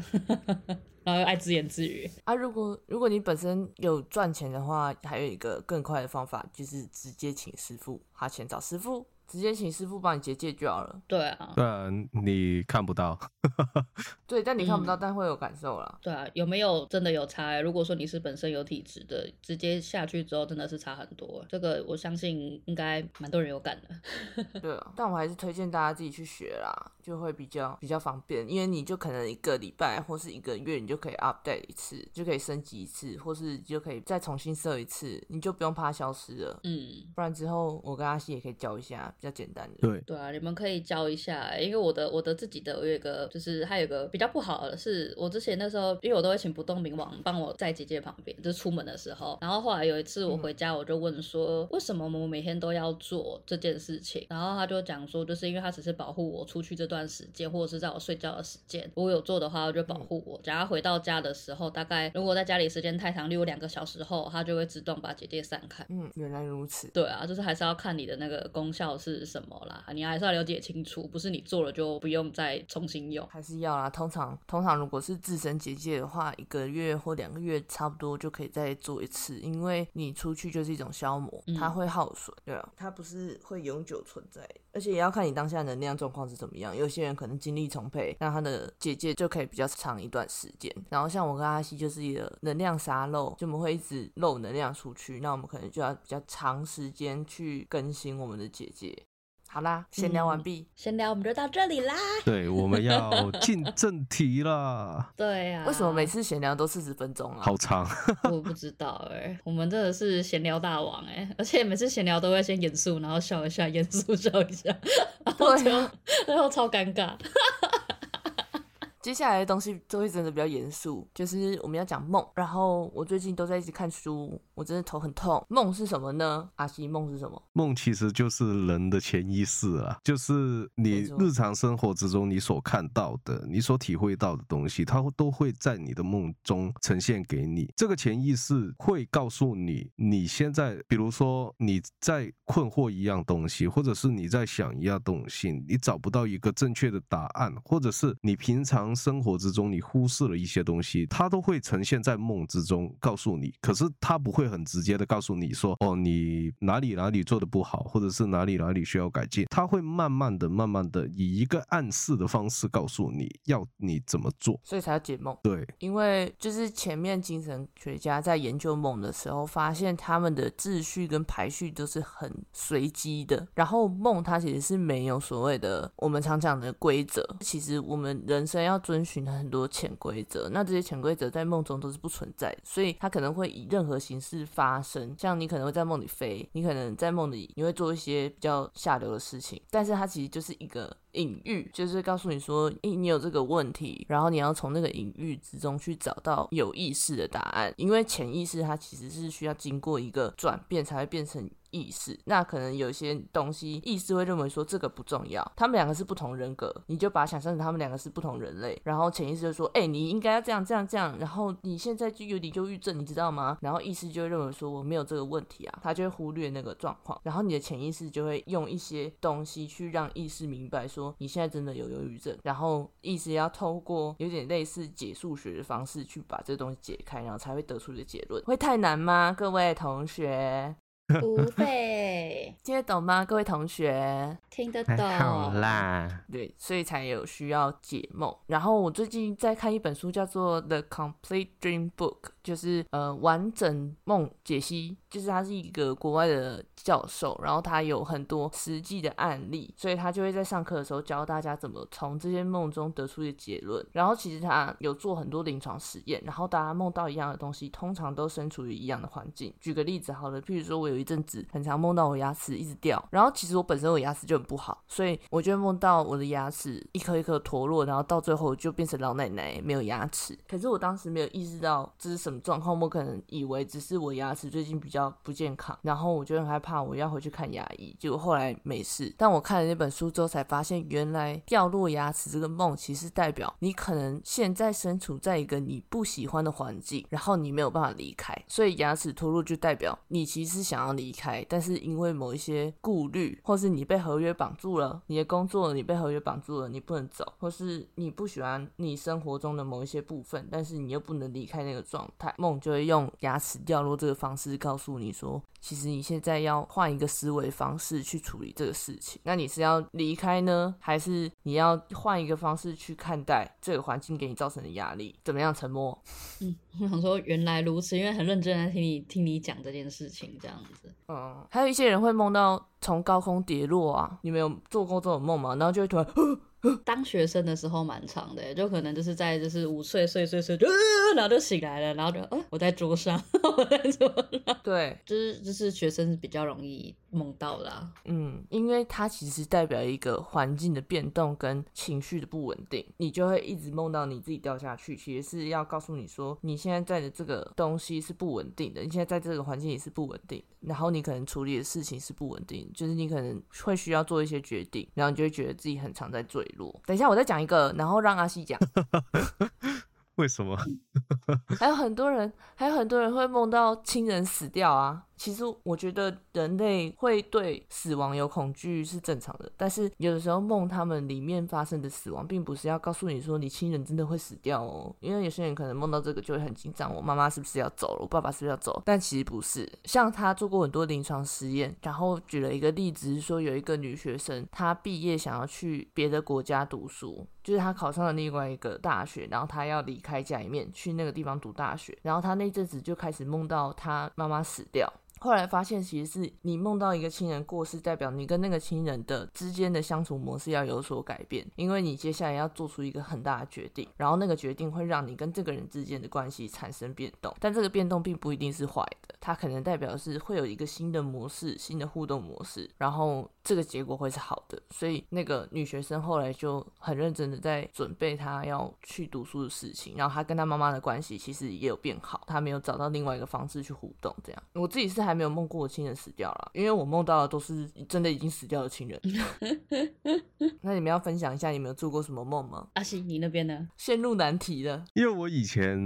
然后又爱自言自语。啊，如果如果你本身有赚钱的话，还有一个更快的方法，就是直接请师傅，花钱找师傅，直接请师傅帮你结界就好了。对啊，对啊，你看不到。对，但你看不到，嗯但会有感受啦。对啊，有没有真的有差欸？如果说你是本身有体质的，直接下去之后真的是差很多。这个我相信应该蛮多人有感的。对啊，但我还是推荐大家自己去学啦，就会比较比较方便，因为你就可能一个礼拜或是一个月，你就可以 update 一次，就可以升级一次，或是就可以再重新设一次，你就不用怕它消失了。嗯，不然之后我跟阿西也可以教一下比较简单的。对，对啊，你们可以教一下欸，因为我的我的自己的我有一个，就是还有一个比较不好的是，我之前那时候，因为我都会请不动明王帮我在姐姐旁边，就是出门的时候，然后后来有一次我回家，我就问说，为什么我每天都要做这件事情？然后他就讲说，就是因为他只是保护我出去这段时间，或者是在我睡觉的时间，如果有做的话，他就保护我。假如回到家的时候，大概如果在家里时间太长，例如两个小时后，他就会自动把姐姐散开。嗯，原来如此。对啊，就是还是要看你的那个功效是什么啦，你还是要了解清楚，不是你做了就不用再重新用。还是要啦，通常通常如果是自身结界的话，一个月或两个月差不多就可以再做一次，因为你出去就是一种消磨，它嗯会耗损，对啊，它不是会永久存在，而且也要看你当下能量状况是怎么样。有些人可能精力充沛，那他的姐姐就可以比较长一段时间。然后像我跟阿西就是一个能量沙漏，就我们会一直漏能量出去，那我们可能就要比较长时间去更新我们的姐姐。好啦，闲聊完嗯毕。闲聊我们就到这里啦。对，我们要 进正题啦，对啊，为什么每次闲聊都四十分钟啊？好长。我不知道哎、我们真的是闲聊大王哎、而且每次闲聊都会先严肃，然后笑一下，严肃笑一下，然后就最 后超尴尬。接下来的东西就会真的比较严肃，就是我们要讲梦。然后我最近都在一直看书，我真的头很痛。梦是什么呢？阿西，梦是什么？梦其实就是人的潜意识啊，就是你日常生活之中你所看到的、你所体会到的东西，它都会在你的梦中呈现给你。这个潜意识会告诉你，你现在，比如说你在困惑一样东西，或者是你在想一样东西，你找不到一个正确的答案，或者是你平常生活之中你忽视了一些东西，它都会呈现在梦之中告诉你。可是它不会很直接的告诉你说，哦，你哪里哪里做的不好，或者是哪里哪里需要改进。它会慢慢的、慢慢的以一个暗示的方式告诉你要你怎么做。所以才要解梦。对，因为就是前面精神学家在研究梦的时候，发现他们的秩序跟排序都是很随机的。然后梦它其实是没有所谓的我们常讲的规则，其实我们人生要遵循很多潜规则，那这些潜规则在梦中都是不存在，所以它可能会以任何形式发生。像你可能会在梦里飞，你可能在梦里你会做一些比较下流的事情，但是它其实就是一个隐喻，就是告诉你说，诶，你有这个问题，然后你要从那个隐喻之中去找到有意识的答案，因为潜意识它其实是需要经过一个转变才会变成意识。那可能有些东西意识会认为说这个不重要，他们两个是不同人格，你就把它想象成他们两个是不同人类。然后潜意识就说，哎、你应该要这样这样这样，然后你现在就有点忧郁症，你知道吗？然后意识就会认为说我没有这个问题啊，他就会忽略那个状况，然后你的潜意识就会用一些东西去让意识明白说你现在真的有忧郁症，然后意思要透过有点类似解数学的方式去把这个东西解开，然后才会得出一个结论。会太难吗，各位同学？不会 听得懂吗，各位同学？听得懂。啦。对，所以才有需要解梦。然后我最近在看一本书，叫做《The Complete Dream Book》，就是呃完整梦解析，就是他是一个国外的教授，然后他有很多实际的案例，所以他就会在上课的时候教大家怎么从这些梦中得出一个结论。然后其实他有做很多临床实验，然后大家梦到一样的东西，通常都身处于一样的环境。举个例子好了，譬如说我有一阵子很常梦到我牙齿一直掉，然后其实我本身我牙齿就很不好，所以我就梦到我的牙齿一颗一颗脱落，然后到最后就变成老奶奶没有牙齿。可是我当时没有意识到这是什么状况，我可能以为只是我牙齿最近比较不健康，然后我就很害怕我要回去看牙医，结果后来没事。但我看了那本书之后才发现，原来掉落牙齿这个梦其实代表你可能现在身处在一个你不喜欢的环境，然后你没有办法离开，所以牙齿脱落就代表你其实想要离开，但是因为某一些顾虑，或是你被合约绑住了，你的工作你被合约绑住了，你不能走，或是你不喜欢你生活中的某一些部分，但是你又不能离开那个状态，梦就会用牙齿掉落这个方式告诉你说，其实你现在要换一个思维方式去处理这个事情。那你是要离开呢，还是你要换一个方式去看待这个环境给你造成的压力？怎么样？沉默。嗯我想说原来如此，因为很认真在听你听你讲这件事情，这样子。嗯，还有一些人会梦到从高空跌落啊，你们有做过这种梦吗？然后就会突然，当学生的时候蛮长的，就可能就是在就是午睡睡睡睡就、呃，然后就醒来了，然后就呃我在桌上，我在桌上，对，就是就是学生是比较容易梦到啦、啊。嗯，因为它其实代表一个环境的变动跟情绪的不稳定，你就会一直梦到你自己掉下去，其实是要告诉你说，你现在在的这个东西是不稳定的，你现在在这个环境也是不稳定，然后你可能处理的事情是不稳定，就是你可能会需要做一些决定，然后你就会觉得自己很常在等一下，我再讲一个，然后让阿西讲。为什么？还有很多人，还有很多人会梦到亲人死掉啊。其实我觉得人类会对死亡有恐惧是正常的，但是有的时候梦他们里面发生的死亡，并不是要告诉你说你亲人真的会死掉哦。因为有些人可能梦到这个就会很紧张，我妈妈是不是要走了？我爸爸是不是要走？但其实不是。像他做过很多临床实验，然后举了一个例子，是说有一个女学生，她毕业想要去别的国家读书，就是她考上了另外一个大学，然后她要离开家里面去那个地方读大学，然后她那阵子就开始梦到她妈妈死掉。后来发现，其实是你梦到一个亲人过世，代表你跟那个亲人的之间的相处模式要有所改变，因为你接下来要做出一个很大的决定，然后那个决定会让你跟这个人之间的关系产生变动，但这个变动并不一定是坏的，它可能代表是会有一个新的模式、新的互动模式，然后这个结果会是好的。所以那个女学生后来就很认真的在准备她要去读书的事情，然后她跟她妈妈的关系其实也有变好，她没有找到另外一个方式去互动，这样我自己是还没有梦过我亲人死掉了，因为我梦到的都是真的已经死掉的亲人。那你们要分享一下你们有做过什么梦吗？阿西，你那边呢？陷入难题了。因为我以前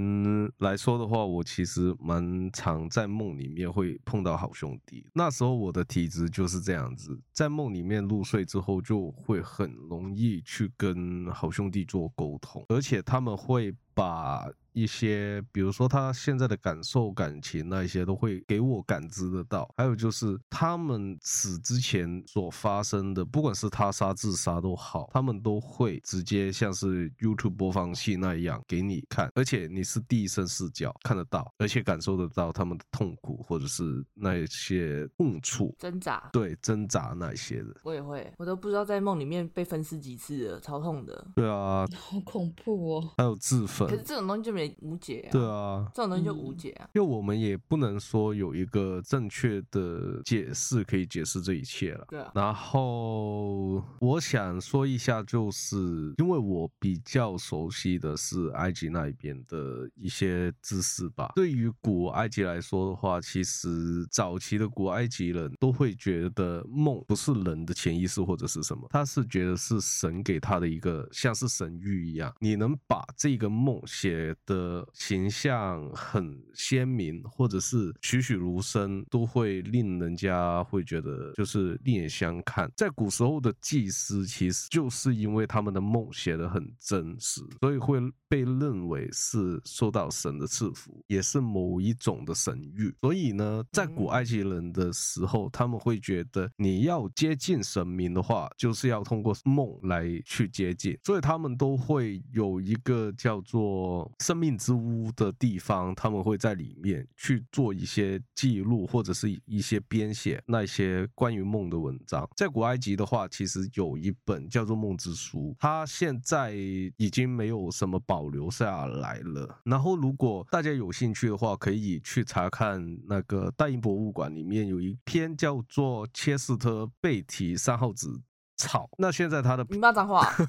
来说的话，我其实蛮常在梦里面会碰到好兄弟。那时候我的体质就是这样子，在梦里面入睡之后，就会很容易去跟好兄弟做沟通，而且他们会把一些，比如说他现在的感受、感情那一些，都会给我感知得到。还有就是他们死之前所发生的，不管是他杀、自杀都好，他们都会直接像是 YouTube 播放器那样给你看，而且你是第一身视角看得到，而且感受得到他们的痛苦或者是那一些痛处，挣扎，对挣扎那一些的。我也会，我都不知道在梦里面被分尸几次了，超痛的。对啊，好恐怖哦！还有自焚可。是这种东西就没无解啊。对啊，这种东西就无解啊。因为我们也不能说有一个正确的解释可以解释这一切了。对啊，然后我我想说一下，就是因为我比较熟悉的是埃及那一边的一些知识吧。对于古埃及来说的话，其实早期的古埃及人都会觉得梦不是人的潜意识或者是什么，他是觉得是神给他的一个像是神谕一样。你能把这个梦写的形象很鲜明，或者是栩栩如生，都会令人家会觉得就是另眼相看。在古时候的祭司，其实就是因为他们的梦写的很真实，所以会被认为是受到神的赐福，也是某一种的神谕。所以呢，在古埃及人的时候，他们会觉得你要接近神明的话，就是要通过梦来去接近，所以他们都会有一个叫做做生命之屋的地方，他们会在里面去做一些记录，或者是一些编写那些关于梦的文章。在古埃及的话，其实有一本叫做《梦之书》，它现在已经没有什么保留下来了。然后，如果大家有兴趣的话，可以去查看那个大英博物馆里面有一篇叫做《切斯特贝提三号子草》。那现在他的你骂脏话，我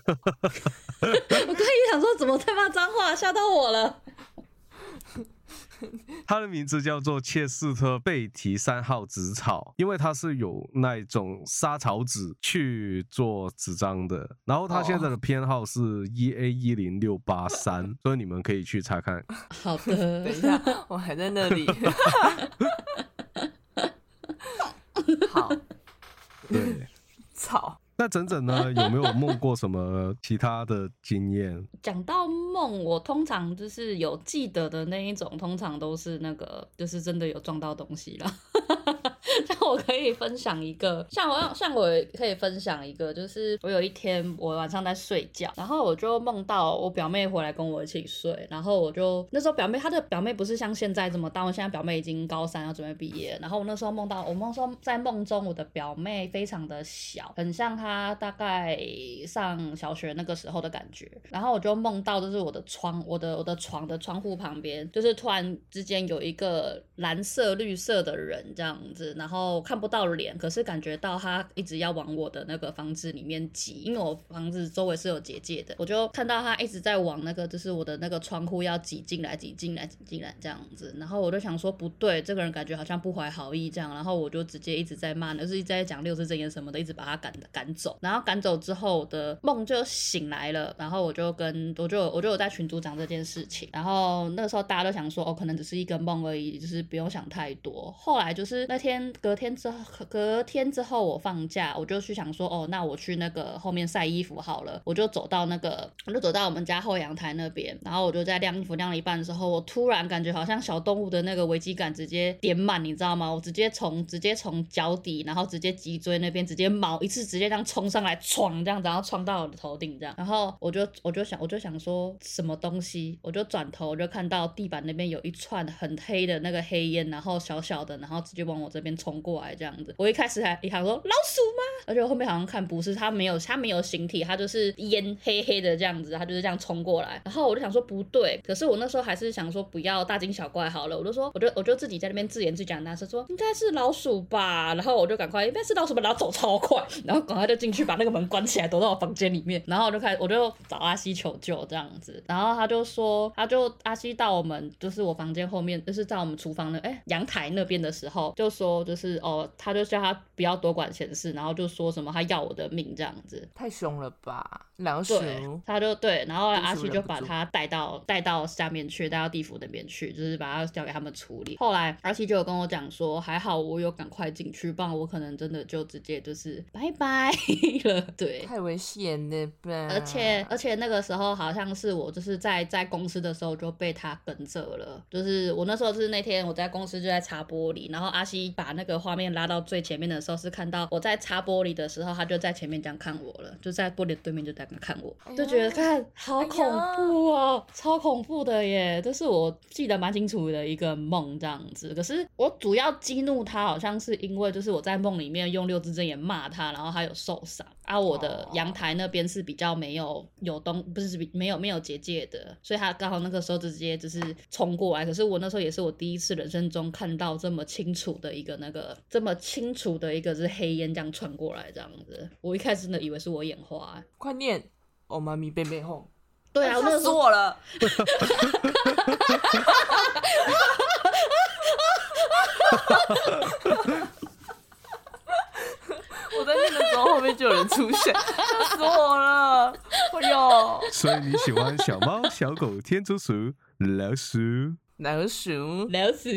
刚也想说怎么在骂脏话，吓到我了。他的名字叫做切斯特贝提三号纸草，因为它是有那一种沙草纸去做纸张的。然后他现在的编号是 E A 一零六八三，所以你们可以去查看。好的，等一下，我还在那里。好，对，操，那整整呢 有没有梦过什么其他的经验？讲到梦，我通常就是有记得的那一种，通常都是那个，就是真的有撞到东西了。我可以分享一个，像我像我可以分享一个，就是我有一天我晚上在睡觉，然后我就梦到我表妹回来跟我一起睡，然后我就那时候表妹她的表妹不是像现在这么大，我现在表妹已经高三要准备毕业，然后我那时候梦到我梦说在梦中我的表妹非常的小，很像她大概上小学那个时候的感觉，然后我就梦到就是我的窗，我的我的床的窗户旁边，就是突然之间有一个蓝色绿色的人这样子，然后我看不到脸，可是感觉到他一直要往我的那个房子里面挤，因为我房子周围是有结界的，我就看到他一直在往那个就是我的那个窗户要挤进来，挤进来，挤进来这样子，然后我就想说不对，这个人感觉好像不怀好意这样，然后我就直接一直在骂，就是一直在讲六字真言什么的，一直把他赶赶走，然后赶走之后我的梦就醒来了，然后我就跟我就我就有在群组讲这件事情，然后那个时候大家都想说哦，可能只是一个梦而已，就是不用想太多。后来就是那天隔天天之后，隔天之后我放假，我就去想说哦，那我去那个后面晒衣服好了，我就走到那个，我就走到我们家后阳台那边，然后我就在晾衣服晾了一半的时候，我突然感觉好像小动物的那个危机感直接点满，你知道吗？我直接从直接从脚底，然后直接脊椎那边直接毛一次直接这样冲上来，闯这样子，然后闯到我的头顶这样，然后我就我就想我就想说什么东西，我就转头我就看到地板那边有一串很黑的那个黑烟，然后小小的，然后直接往我这边冲过过来这样子。我一开始还一想说老鼠吗？而且我后面好像看不是，它没有它没有形体，它就是烟黑黑的这样子，它就是这样冲过来。然后我就想说不对，可是我那时候还是想说不要大惊小怪好了，我就说我就我就自己在那边自言自讲，大声说应该是老鼠吧。然后我就赶快应该是老鼠吧，然后走超快，然后赶快就进去把那个门关起来，躲到我房间里面。然后我就开始我就找阿西求救这样子，然后他就说他就阿西到我们就是我房间后面，就是在我们厨房的哎阳台那边的时候，就说就是哦，他就叫他不要多管闲事，然后就说什么他要我的命这样子。太凶了吧，老鼠。对，他就对，然后阿西就把他带到带到下面去，带到地府那边去，就是把他交给他们处理。后来阿西就有跟我讲说，还好我有赶快进去，不然我可能真的就直接就是拜拜 了。对，太危险了吧！而且而且那个时候好像是我就是在在公司的时候就被他跟着了，就是我那时候是那天我在公司就在擦玻璃，然后阿西把那个画面拉到最前面的时候是看到我在擦玻璃的时候，他就在前面这样看我了，就在玻璃对面就在那看我，哎就觉得看好恐怖哦，超恐怖的耶！这是我记得蛮清楚的一个梦这样子，可是我主要激怒他好像是因为就是我在梦里面用六字真言骂他，然后他有受伤。啊，我的阳台那边是比较没有有东，不是没有没有结界的，所以他刚好那个时候直接就是冲过来。可是我那时候也是我第一次人生中看到这么清楚的一个那那个这么清楚的一个是黑烟这样穿过来这样子。我一开始呢以为是我眼花、欸快念，哦妈咪贝贝哄，对啊，我那吓死我了。我在念的时候，后面就有人出现，吓死我了！哎呦，所以你喜欢小猫、小狗、天竺鼠、老鼠？老鼠，老鼠，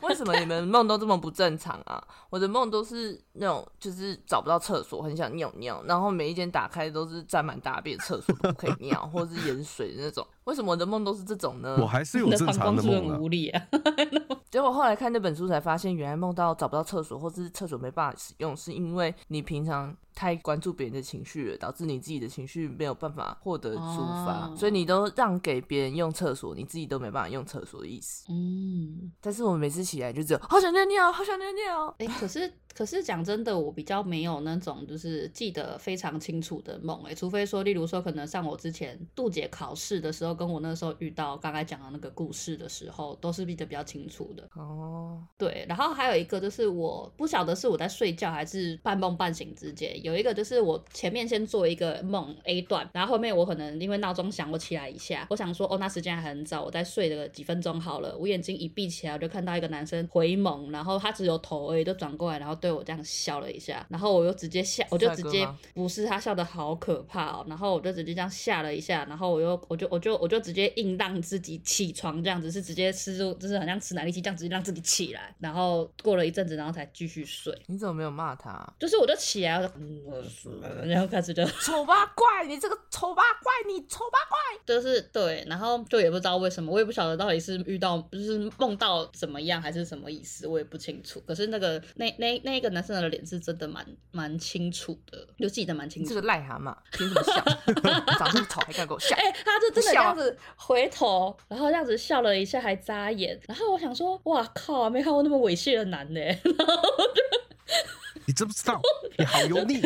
为什么你们梦都这么不正常啊？我的梦都是那种，就是找不到厕所，很想尿尿，然后每一间打开都是沾满大便，厕所都不可以尿，或者是盐水的那种。为什么我的梦都是这种呢？我还是有正常的梦啊。无力啊？结果后来看那本书才发现，原来梦到找不到厕所，或是厕所没办法使用，是因为你平常太关注别人的情绪了，导致你自己的情绪没有办法获得抒发，哦所以你都让给别人用厕所，你自己都没办法用厕所的意思。嗯，但是我每次起来就只有好想尿尿，好想尿尿。哎、可是可是讲真的，我比较没有那种就是记得非常清楚的梦，哎，除非说，例如说，可能像我之前杜姐考试的时候，跟我那时候遇到刚才讲的那个故事的时候，都是记得比较清楚的。哦，对，然后还有一个就是我不晓得是我在睡觉还是半梦半醒之间，有一个就是我前面先做一个梦 A 段，然后后面我可能因为闹钟响，我起来一下，我想说哦，那时间还很早，我再睡了几分钟好了。我眼睛一闭起来，我就看到一个男生回眸，然后他只有头而已，就转过来，然后对我这样笑了一下，然后我又直接吓，我就直接不是他笑的好可怕哦，然后我就直接这样吓了一下，然后我又我就我就我就直接硬让自己起床，这样子是直接吃住，就是很像吃奶力气这样直接让自己起来，然后过了一阵子，然后才继续睡。你怎么没有骂他、就是我就起来，我就嗯，然后开始就丑八怪，你这个丑八怪，你丑八怪。就是对，然后就也不知道为什么，我也不晓得到底是遇到就是梦到怎么样还是什么意思，我也不清楚。可是那个那那那一个男生的脸是真的蛮蛮清楚的，就记得蛮清楚这个癞蛤蟆，凭什么笑？长这么丑还敢给我笑？哎、他这真的笑啊样子回头，然后这样子笑了一下，还眨眼。然后我想说，哇靠、啊，没看过那么猥亵的男的。你知不知道？你好油腻。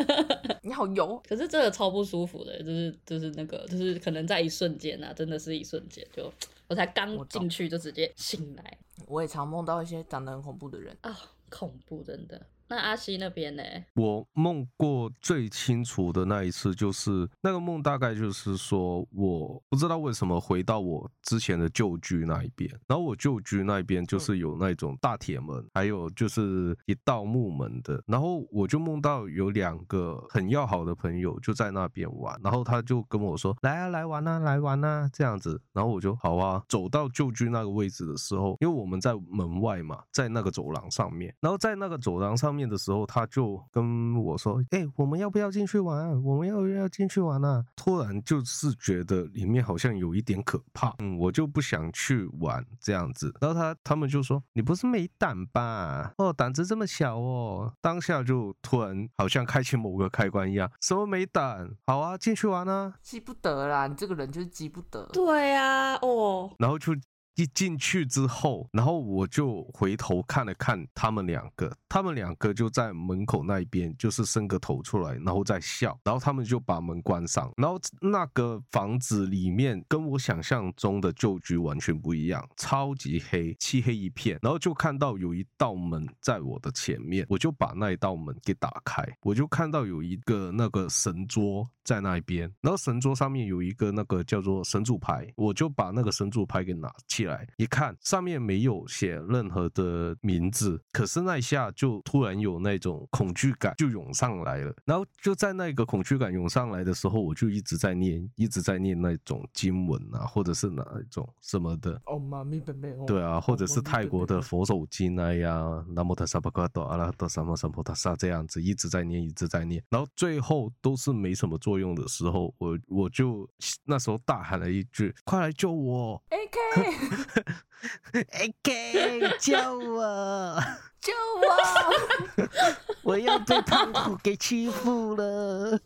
你好油，可是真的超不舒服的，就是就是那个，就是可能在一瞬间啊，真的是一瞬间，就我才刚进去就直接醒来我也常梦到一些长得很恐怖的人。啊，恐怖真的。那阿西那边呢？我梦过最清楚的那一次，就是那个梦，大概就是说，我不知道为什么回到我之前的旧居那一边，然后我旧居那边就是有那种大铁门，还有就是一道木门的，然后我就梦到有两个很要好的朋友就在那边玩，然后他就跟我说：“来啊，来玩啊，来玩啊，这样子。”然后我就好啊，走到旧居那个位置的时候，因为我们在门外嘛，在那个走廊上面，然后在那个走廊上面的时候，他就跟我说：“哎、我们要不要进去玩？我们要不要进去玩啊？”突然就是觉得里面好像有一点可怕，嗯，我就不想去玩这样子。然后他他们就说：“你不是没胆吧？哦，胆子这么小哦。”当下就突然好像开启某个开关一样，什么没胆？好啊，进去玩啊！记不得啦，你这个人就是记不得。对啊，哦，然后就一进去之后，然后我就回头看了看他们两个，他们两个就在门口那一边，就是伸个头出来，然后在笑，然后他们就把门关上，然后那个房子里面跟我想象中的旧居完全不一样，超级黑，漆黑一片，然后就看到有一道门在我的前面，我就把那一道门给打开，我就看到有一个那个神桌在那一边，然后神桌上面有一个那个叫做神主牌，我就把那个神主牌给拿起来，一看上面没有写任何的名字，可是那一下就突然有那种恐惧感就涌上来了，然后就在那个恐惧感涌上来的时候，我就一直在念，一直在念那种经文啊，或者是哪一种什么的，哦，妈咪贝贝。对啊，或者是泰国的佛手经啊呀，南无达萨巴卡多阿拉多萨摩萨婆达萨这样子，一直在念，一直在念，然后最后都是没什么作用的时候，我我就那时候大喊了一句：“快来救我！A K AK，救我！救我！我又被胖虎给欺负了。！”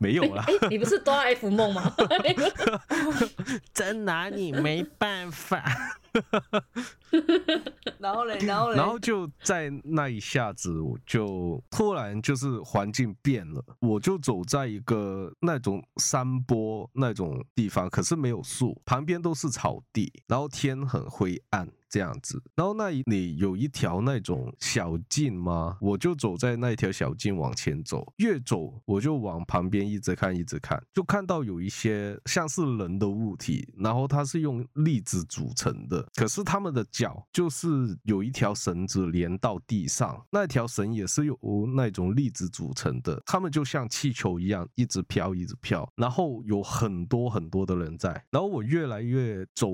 没有啦，哎、你不是哆啦 F 梦吗？真拿你没办法。然后嘞，然后嘞，然后就在那一下子，我就突然就是环境变了，我就走在一个那种山坡那种地方，可是没有树，旁边都是草地，然后天很灰暗，这样子。然后那里有一条那种小径吗？我就走在那条小径往前走，越走我就往旁边一直看，一直看，就看到有一些像是人的物体，然后它是用粒子组成的，可是他们的脚就是有一条绳子连到地上，那条绳也是由那种粒子组成的，他们就像气球一样一直飘，一直飘，然后有很多很多的人在，然后我越来越走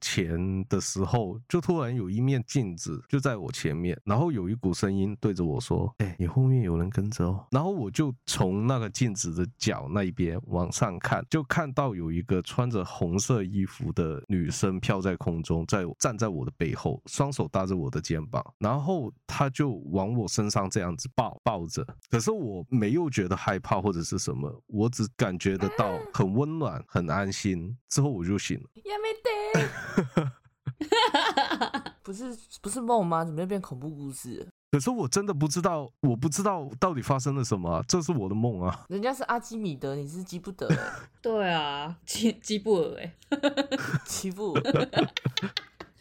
前的时候，就突然有一面镜子就在我前面，然后有一股声音对着我说：“哎、你后面有人跟着哦。”然后我就从那个镜子的角那一边往上看，就看到有一个穿着红色衣服的女生飘在空中，在站在我的背后，双手搭着我的肩膀，然后她就往我身上这样子抱抱着，可是我没有觉得害怕或者是什么，我只感觉得到很温暖、很安心。之后我就醒了。也没得，不是不是梦吗？怎么又变恐怖故事？可是我真的不知道，我不知道到底发生了什么啊、这是我的梦啊！人家是阿基米德，你是基不得、欸，对啊，基基布尔哎，基布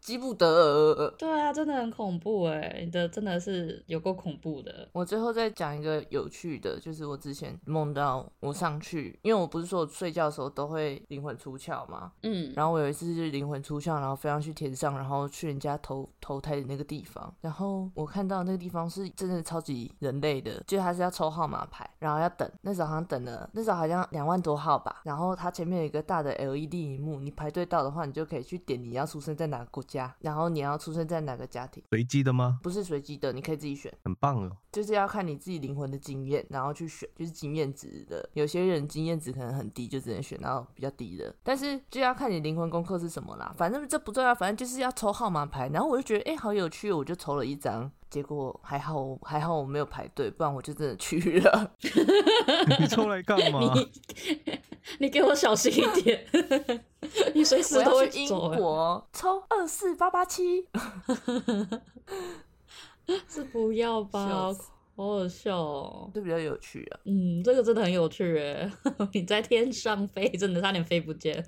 基不得。对啊，真的很恐怖哎，你的真的是有够恐怖的。我最后再讲一个有趣的，就是我之前梦到我上去，因为我不是说我睡觉的时候都会灵魂出窍嘛？嗯，然后我有一次就是灵魂出窍，然后飞上去天上，然后去人家投投胎的那个地方，然后我看到那个地方是真的超级人类的，就是他是要抽号码牌，然后要等，那时候好像等了，那时候好像两万多号吧，然后它前面有一个大的 LED 荧幕，你排队到的话，你就可以去点你要出生在哪个国家，然后你要出生在哪个家庭，随机的吗？不是随机的，你可以自己选。很棒哦。就是要看你自己灵魂的经验，然后去选，就是经验值的。有些人经验值可能很低，就只能选到比较低的。但是就要看你灵魂功课是什么啦。反正这不重要，反正就是要抽号码牌。然后我就觉得，哎、好有趣哦，我就抽了一张。结果还好，还好我没有排队，不然我就真的去了。你抽来干嘛？你 你给我小心一点，你随时我都会英。国抽二四八八七，是不要吧？好好笑哦。这比较有趣啊。嗯，这个真的很有趣诶。你在天上飞，真的差点飞不见。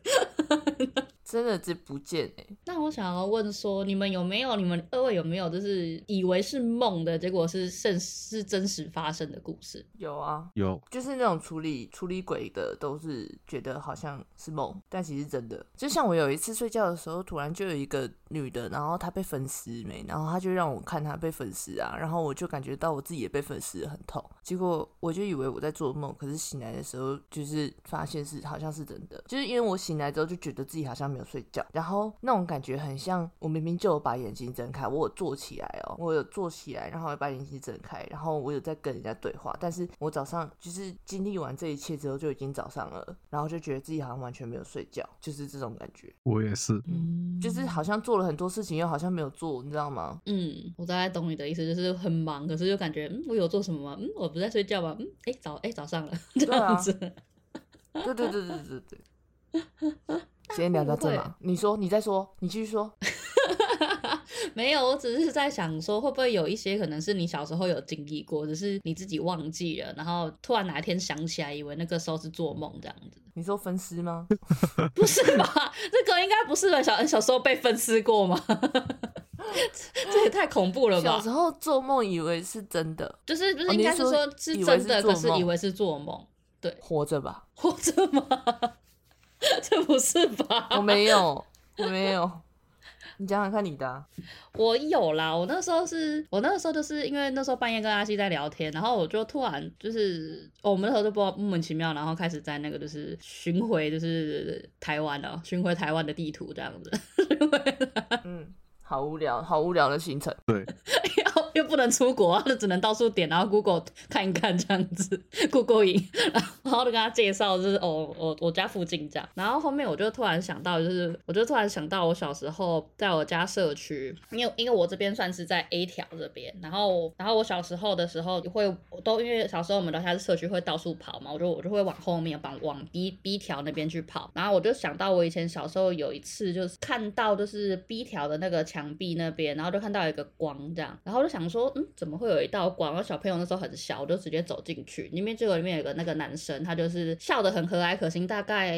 真的是不见哎、那我想要问说，你们有没有，你们二位有没有，就是以为是梦的，结果是现是真实发生的故事？有啊，有就是那种处理处理鬼的，都是觉得好像是梦，但其实真的。就像我有一次睡觉的时候，突然就有一个女的，然后她被粉丝没，然后她就让我看她被粉丝啊，然后我就感觉到我自己也被粉丝很痛，结果我就以为我在做梦，可是醒来的时候就是发现是好像是真的，就是因为我醒来之后就觉得自己好像没有睡觉，然后那种感觉很像我明明就有把眼睛睁开，我有坐起来哦，我有坐起来，然后把眼睛睁开，然后我有在跟人家对话，但是我早上就是经历完这一切之后就已经早上了，然后就觉得自己好像完全没有睡觉，就是这种感觉，我也是。嗯就是好像做了很多事情，又好像没有做，你知道吗？嗯，我大概懂你的意思，就是很忙，可是就感觉嗯，我有做什么吗？嗯，我不在睡觉吗？嗯，哎、早哎、早上了这样子。对对对对对对对。先聊到这嘛，你说，你再说，你继续说。没有，我只是在想说，会不会有一些可能是你小时候有经历过，只是你自己忘记了，然后突然哪一天想起来，以为那个时候是做梦这样子。你说分尸吗？不是吧？这个应该不是吧？小小时候被分尸过吗？这 这也太恐怖了吧小时！候做梦以为是真的，就是不是哦应该是说说是真的，可是以为是做梦，对活着吧？活着吗？这不是吧？我没有，我没有。你讲讲看你的啊、我有啦，我那时候是我那个时候就是因为那时候半夜跟阿西在聊天，然后我就突然就是、哦我们那时候就不莫名其妙，然后开始在那个就是巡回就是台湾了，巡回台湾的地图这样子，巡回嗯，好无聊，好无聊的行程。对，又 又不能出国，就只能到处点，然后 Google 看一看这样子，Google 影，然后就跟他介绍就是哦，我我家附近这样，然后后面我就突然想到，就是我就突然想到我小时候在我家社区，因为因为我这边算是在 A 条这边，然后然后我小时候的时候会我都因为小时候我们楼下是社区会到处跑嘛，我就我就会往后面往往 B B 条那边去跑，然后我就想到我以前小时候有一次就是看到就是 B 条的那个墙壁那边，然后就看到一个光这样，然后就想说，嗯，怎么会有一道光？然后小朋友那时候很小，我就直接走进去，里面结果里面有个那个男生，他就是笑得很和蔼可亲，大概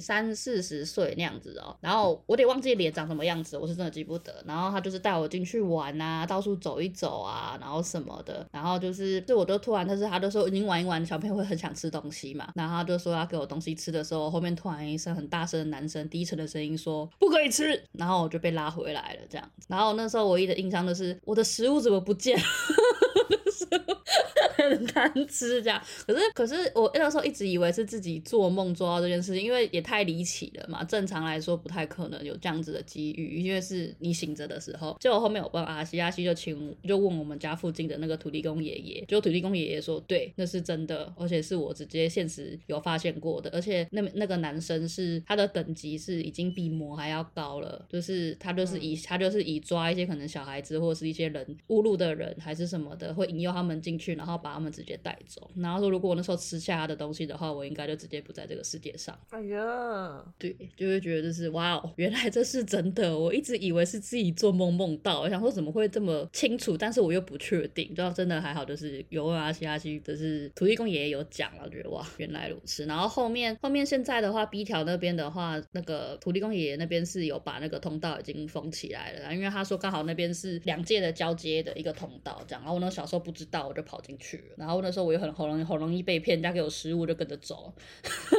三四十岁那样子哦。然后我得忘记脸长什么样子，我是真的记不得。然后他就是带我进去玩啊，到处走一走啊，然后什么的。然后就是，就我都突然，但是他就说已经玩一玩，小朋友会很想吃东西嘛。然后他就说要给我东西吃的时候，后面突然一声很大声的男生低沉的声音说不可以吃，然后我就被拉回来来了这样子。然后那时候唯一的印象就是我的食物怎么不见了？很难吃这样，可是可是我那时候一直以为是自己做梦做到这件事情，因为也太离奇了嘛。正常来说不太可能有这样子的机遇，因为是你醒着的时候。结果后面我问阿西，阿西就请就问我们家附近的那个土地公爷爷，就土地公爷爷说，对，那是真的，而且是我直接现实有发现过的，而且那那个男生是他的等级是已经比魔还要高了，就是他就是以、他就是以抓一些可能小孩子或者是一些人误入的人还是什么的，会引诱他们进去，然后把他们直接带走。然后说如果我那时候吃下他的东西的话，我应该就直接不在这个世界上。哎呀，对，就会觉得就是哇哦，原来这是真的。我一直以为是自己做梦梦到，我想说怎么会这么清楚，但是我又不确定。就真的还好，就是有问阿西阿西，就是土地公爷爷有讲了，觉得哇，原来如此。然后后面 后面现在的话，B 条那边的话，那个土地公爷爷那边是有把那个通道已经封起来了，因为他说刚好那边是两界的交接的一个通道，这样。然后我那小时候不知道，我就跑进去了。然后那时候我又很好容易好容易被骗，人家给我食物就跟着走。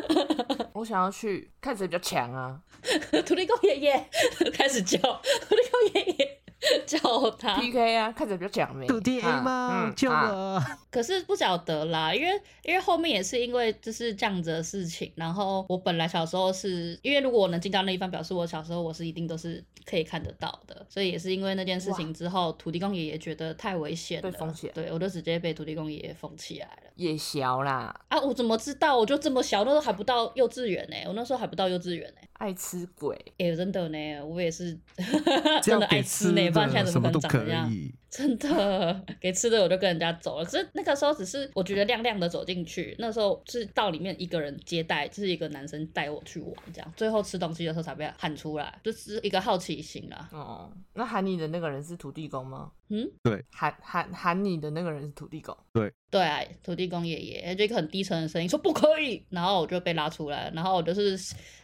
我想要去看谁比较强啊土地公爷爷开始叫，土地公爷爷 叫他。，PK 啊，看着比较讲没？土地 A 啊吗？嗯救啊我！可是不晓得啦，因为因为后面也是因为就是这样子的事情，然后我本来小时候是因为如果我能进到那一方，表示我小时候我是一定都是可以看得到的，所以也是因为那件事情之后，土地公爷爷觉得太危险了，被封起来对我就直接被土地公爷爷封起来了。夜宵啦，啊，我怎么知道？我就这么小，那时候还不到幼稚园呢、我那时候还不到幼稚园呢、爱吃鬼，哎、真的呢，我也是 真的爱吃吃的怎么都可长这样？以。真的 给吃的我就跟人家走了，只是那个时候只是我觉得亮亮的走进去，那时候是到里面一个人接待，就是一个男生带我去玩这样，最后吃东西的时候才被喊出来，就是一个好奇心啦。哦，那喊你的那个人是土地公吗？嗯，对喊喊喊你的那个人是土地公，对啊，土地公爷爷就一个很低沉的声音说不可以，然后我就被拉出来，然后我就是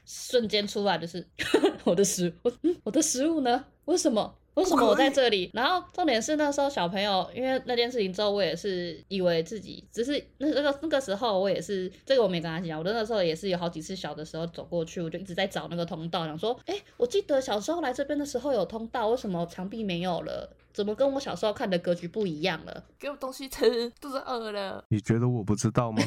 瞬间出来就是 我的食我嗯我的食物呢？为什么？为什么我在这里？然后重点是那时候小朋友，因为那件事情之后，我也是以为自己只是那那个那个时候，我也是这个我没跟他讲，我那时候也是有好几次小的时候走过去，我就一直在找那个通道，想说，哎，我记得小时候来这边的时候有通道，为什么墙壁没有了？怎么跟我小时候看的格局不一样了？给我东西吃，肚子饿了。你觉得我不知道吗？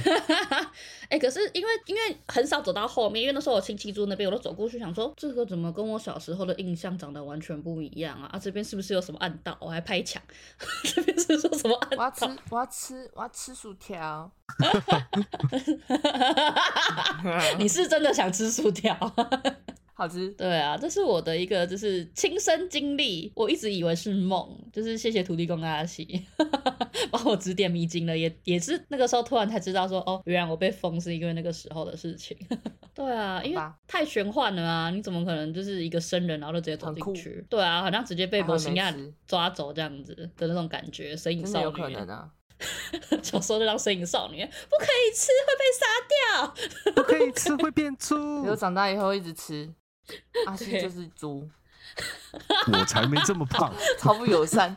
哎、可是因为因为很少走到后面，因为那时候我亲戚住那边，我都走过去想说，这个怎么跟我小时候的印象长得完全不一样啊？啊，这边是不是有什么暗道？我还拍墙，这边是说什么暗道我要吃？，我要吃，我要吃薯条。你是真的想吃薯条？好吃。对啊，这是我的一个就是亲身经历，我一直以为是梦，就是谢谢土地公阿喜 帮我指点迷津了，也也是那个时候突然才知道说，哦，原来我被封是因为那个时候的事情。对啊，因为太玄幻了啊，你怎么可能就是一个生人然后就直接走很酷进去？对啊，好像直接被还会某型亚抓走这样子的那种感觉，神隐少女有，可能啊！小时候就当身影少女，不可以吃会被杀掉。不可以吃会变以猪后，长大以后一直吃，阿 信就是猪，我才没这么胖。超不友善。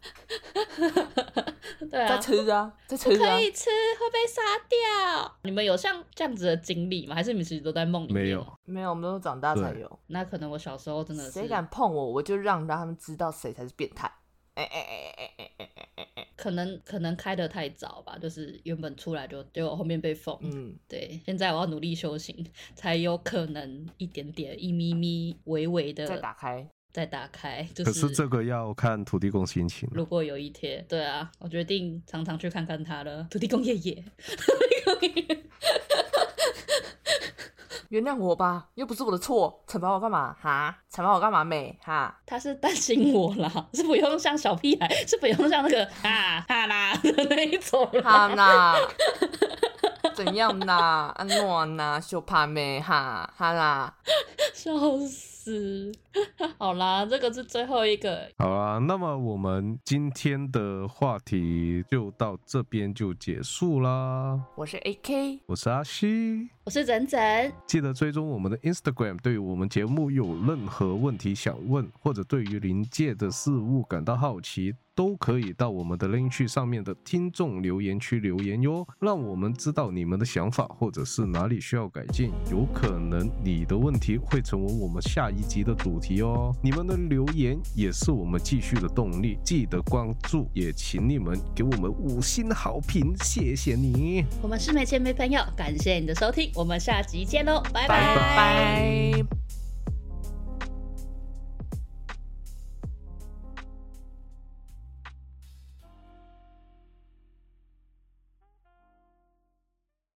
对啊在，吃啊，在吃啊可。以吃会被杀掉。你们有像这样子的经历吗？还是你们其实都在梦里面？没有。没有，我们都是长大才有。那可能我小时候真的是，谁敢碰我，我就让他们知道谁才是变态。哎哎哎哎哎哎哎哎哎！可能可能开的太早吧，就是原本出来就结果后面被封。嗯，对，现在我要努力修行，才有可能一点点、一咪咪、微微的再打开。再打开。就可是这个要看土地公心情。如果有一天，对啊，我决定常常去看看他了。土地公爷爷，土地公爷爷，原谅我吧，又不是我的错，惩罚我干嘛？哈，惩罚我干嘛？美哈，他是担心我啦，是不用像小屁孩，是不用像那个哈哈啦的那一种啦。哈啦，怎样啦？安诺啦，秀帕妹哈哈啦，笑死！死。好啦，这个是最后一个。好啦，那么我们今天的话题就到这边就结束啦。我是 AK，我是阿西，我是整整，记得追踪我们的 Instagram。对于我们节目有任何问题想问，或者对于临界的事物感到好奇。都可以到我们的 link 区上面的听众留言区留言哟，让我们知道你们的想法，或者是哪里需要改进。有可能你的问题会成为我们下一集的主题哦。你们的留言也是我们继续的动力，记得关注，也请你们给我们五星好评，谢谢你。我们是没钱没朋友，感谢你的收听，我们下集见喽，拜拜拜。